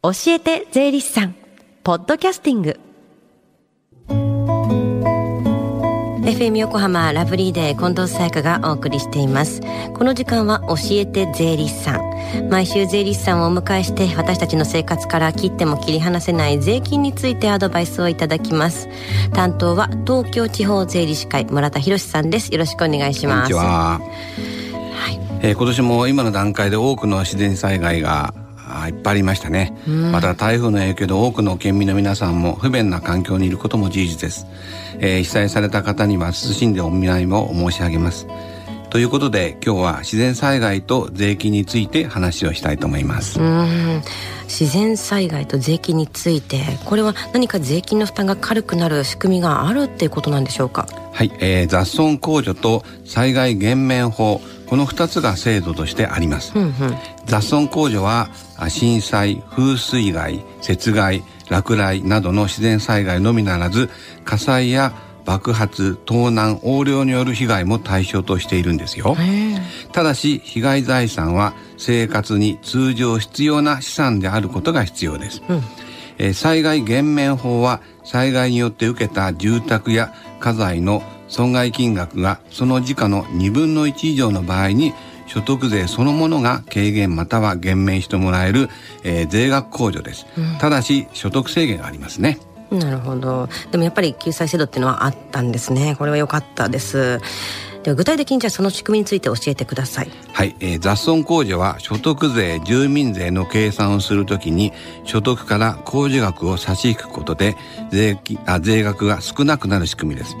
教えて税理士さん。ポッドキャスティング。FM 横浜ラブリーデー近藤沙耶香がお送りしています。この時間は教えて税理士さん。毎週税理士さんをお迎えして私たちの生活から切っても切り離せない税金についてアドバイスをいただきます。担当は東京地方税理士会村田博さんです。よろしくお願いします。こんにちは、えー今年も今の段階で多くの自然災害があいっぱいありましたね、また台風の影響で多くの県民の皆さんも不便な環境にいることも事実です、えー被災された方には謹んでお見舞いも申し上げます。ということで今日は自然災害と税金について話をしたいと思います、うん。自然災害と税金について。これは何か税金の負担が軽くなる仕組みがあるっていうことなんでしょうか？はい、えー雑損控除と災害減免法この2つが制度としてあります、うんうん。雑損控除はあ震災風水害雪害落雷などの自然災害のみならず火災や爆発盗難横領による被害も対象としているんですよ。ただし被害財産は生活に通常必要な資産であることが必要です、うん。えー災害減免法は災害によって受けた住宅や家財の損害金額がその時価の2分の1以上の場合に所得税そのものが軽減または減免してもらえる、えー税額控除です、ただし所得制限がありますね。なるほど。でもやっぱり救済制度っていうのはあったんですね。これは良かったです。では具体的にじゃあその仕組みについて教えてください。はい、えー雑損控除は所得税住民税の計算をするときに所得から控除額を差し引くことで税金あ税額が少なくなる仕組みです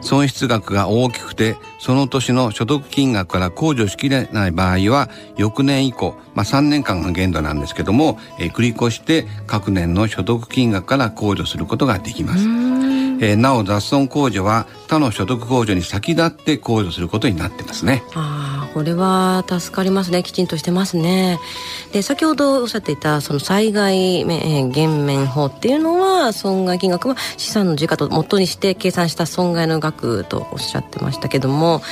損失額が大きくてその年の所得金額から控除しきれない場合は翌年以降、まあ、3年間が限度なんですけども、えー繰り越して各年の所得金額から控除することができます。えーなお雑損控除は他の所得控除に先立って控除することになってますね。ああこれは助かりますね。きちんとしてますね。で先ほどおっしゃっていたその災害免減免法っていうのは損害金額は資産の時価と元にして計算した損害の額とおっしゃってましたけども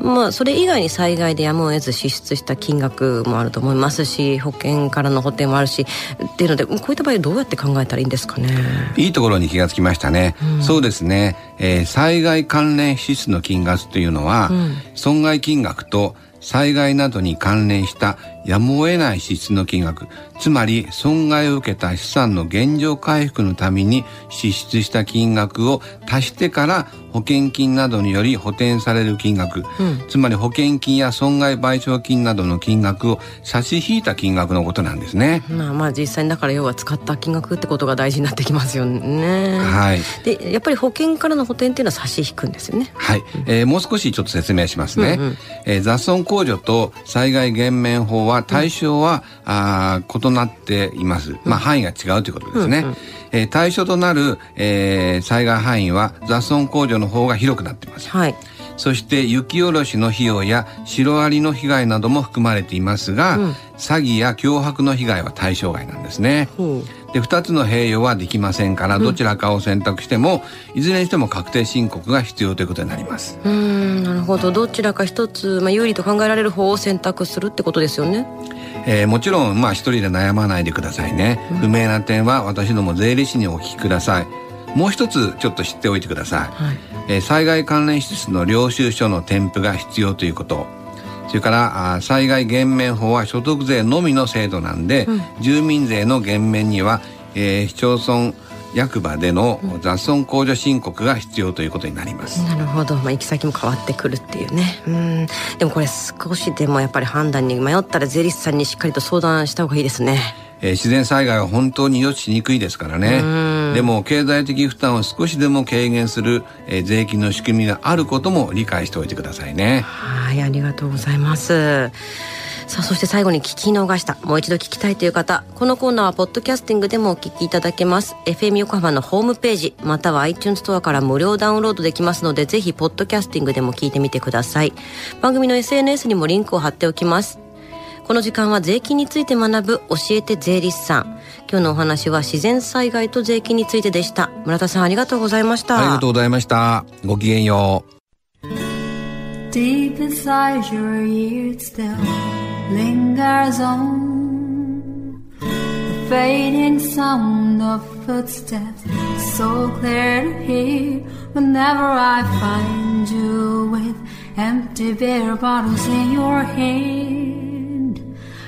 まあそれ以外に災害でやむを得ず支出した金額もあると思いますし保険からの補填もあるしっていうのでこういった場合どうやって考えたらいいんですかね。いいところに気がつきましたね。そうですね、えー災害関連支出の金額というのは、損害金額と災害などに関連したやむを得ない支出の金額、つまり損害を受けた資産の現状回復のために支出した金額を足してから保険金などにより補填される金額、つまり保険金や損害賠償金などの金額を差し引いた金額のことなんですね。まあまあ実際にだから要は使った金額ってことが大事になってきますよね。はい。でやっぱり保険からの補填っていうのは差し引くんですよね。はい、えーもう少しちょっと説明しますね、えー雑損控除と災害減免法は対象は、あー異なっています、まあ範囲が違うということですね、えー対象となる、えー災害範囲は雑損控除の方が広くなっています。はい。そして雪下ろしの費用やシロアリの被害なども含まれていますが、詐欺や脅迫の被害は対象外なんですね。ほで2つの併用はできませんからどちらかを選択しても、いずれにしても確定申告が必要ということになります。う。んなるほどどちらか一つ、まあ、有利と考えられる方を選択するってことですよね。えーもちろんまあ一人で悩まないでくださいね、不明な点は私ども税理士にお聞きくださいもう一つちょっと知っておいてください、はい。えー災害関連施設の領収書の添付が必要ということそれからあー災害減免法は所得税のみの制度なんで、住民税の減免には、えー市町村役場での雑損控除申告が必要ということになります、なるほど、まあ、行き先も変わってくるっていうね。うん。でもこれ少しでもやっぱり判断に迷ったら税理士さんにしっかりと相談した方がいいですね。えー自然災害は本当に予知しにくいですからねでも経済的負担を少しでも軽減する、えー税金の仕組みがあることも理解しておいてくださいねはい、ありがとうございます。さあ、そして最後に聞き逃した、もう一度聞きたいという方、このコーナーはポッドキャスティングでもお聞きいただけます。FM 横浜のホームページ、または iTunes ストアから無料ダウンロードできますので、ぜひポッドキャスティングでも聞いてみてください。番組の SNS にもリンクを貼っておきます。この時間は税金について学ぶ教えて税理士さん。今日のお話は自然災害と税金についてでした。村田さんありがとうございました。ありがとうございましたごきげんよう Deep inside your ears still lingers on the fading sound of footsteps so clear to hear whenever I find you with empty beer bottles in your hand.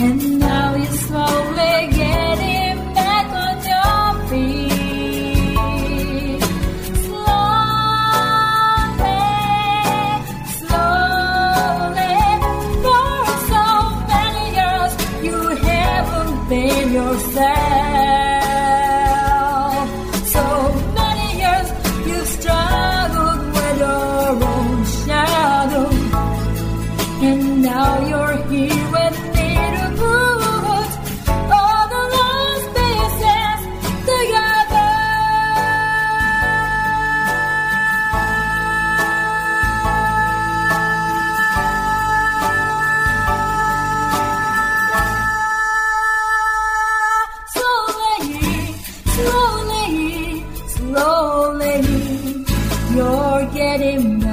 And now you're slowly getting back on your feet. Slowly, slowly. For so many years you haven't been yourself. you're getting